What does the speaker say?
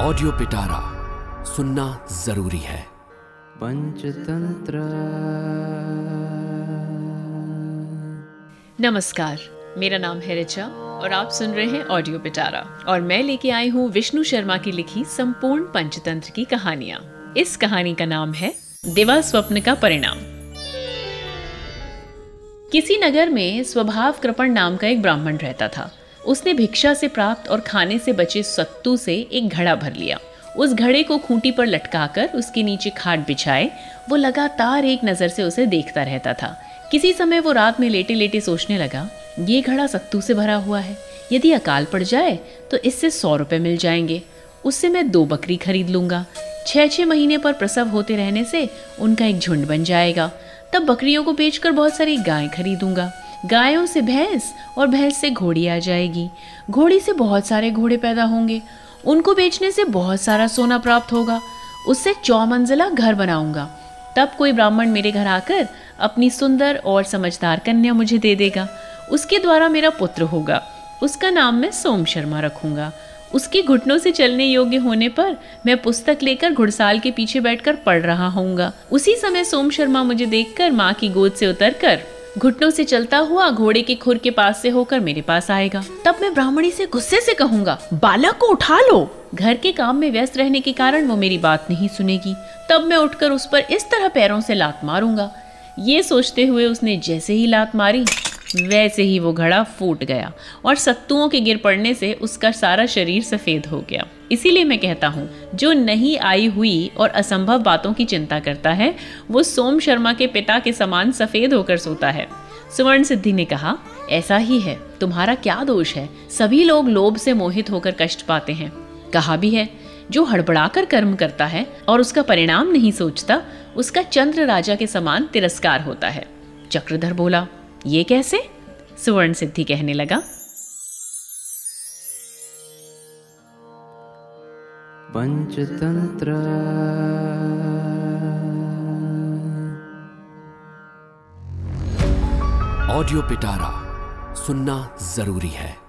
Audio पिटारा सुनना ज़रूरी है। पंचतंत्र। नमस्कार मेरा नाम है रिचा और आप सुन रहे हैं ऑडियो पिटारा और मैं लेके आई हूँ विष्णु शर्मा की लिखी संपूर्ण पंचतंत्र की कहानियाँ। इस कहानी का नाम है दिवा स्वप्न का परिणाम। किसी नगर में स्वभाव कृपण नाम का एक ब्राह्मण रहता था। उसने भिक्षा से प्राप्त और खाने से बचे सत्तू से एक घड़ा भर लिया। उस घड़े को खूंटी पर लटकाकर उसके नीचे खाट बिछाए, वो लगातार एक नज़र से उसे देखता रहता था। किसी समय वो रात में लेटे लेटे सोचने लगा, ये घड़ा सत्तू से भरा हुआ है। यदि अकाल पड़ जाए तो इससे सौ रुपये मिल जाएँगे। उससे मैं दो बकरी खरीद लूँगा। छः छः महीने पर प्रसव होते रहने से उनका एक झुंड बन जाएगा। तब बकरियों को बेचकर बहुत सारी गाय खरीदूँगा। गायों से भैंस और भैंस से घोड़ी आ जाएगी। घोड़ी से बहुत सारे घोड़े पैदा होंगे। उनको बेचने से बहुत सारा सोना प्राप्त होगा। उससे चौमंजिला घर बनाऊँगा। तब कोई ब्राह्मण मेरे घर आकर अपनी सुंदर और समझदार कन्या मुझे दे देगा। उसके द्वारा मेरा पुत्र होगा। उसका नाम मैं सोम शर्मा रखूँगा। उसके घुटनों से चलने योग्य होने पर मैं पुस्तक लेकर घुड़साल के पीछे बैठकर पढ़ रहा होऊँगा। उसी समय सोम शर्मा मुझे देखकर माँ की गोद से उतरकर घुटनों से चलता हुआ घोड़े के खुर के पास से होकर मेरे पास आएगा। तब मैं ब्राह्मणी से गुस्से से कहूँगा बालक को उठा लो। घर के काम में व्यस्त रहने के कारण वो मेरी बात नहीं सुनेगी। तब मैं उठकर उस पर इस तरह पैरों से लात मारूँगा। ये सोचते हुए उसने जैसे ही लात मारी वैसे ही वो घड़ा फूट गया और सत्तुओं के गिर पड़ने से उसका सारा शरीर सफ़ेद हो गया। इसीलिए मैं कहता हूँ, जो नहीं आई हुई और असंभव बातों की चिंता करता है, वो सोम शर्मा के पिता के समान सफ़ेद होकर सोता है। सुवर्ण सिद्धि ने कहा, ऐसा ही है, तुम्हारा क्या दोष है? सभी लोग लोभ से मोहित होकर कष्ट पाते हैं। कहा भी है, जो हड़बड़ाकर कर्म करता है और उसका परिणाम नहीं सोचता, उसका चंद्र राजा के समान तिरस्कार होता है। चक्रधर बोला ये कैसे? सुवर्ण सिद्धि कहने लगा। पंचतंत्र। ऑडियो पिटारा सुनना ज़रूरी है।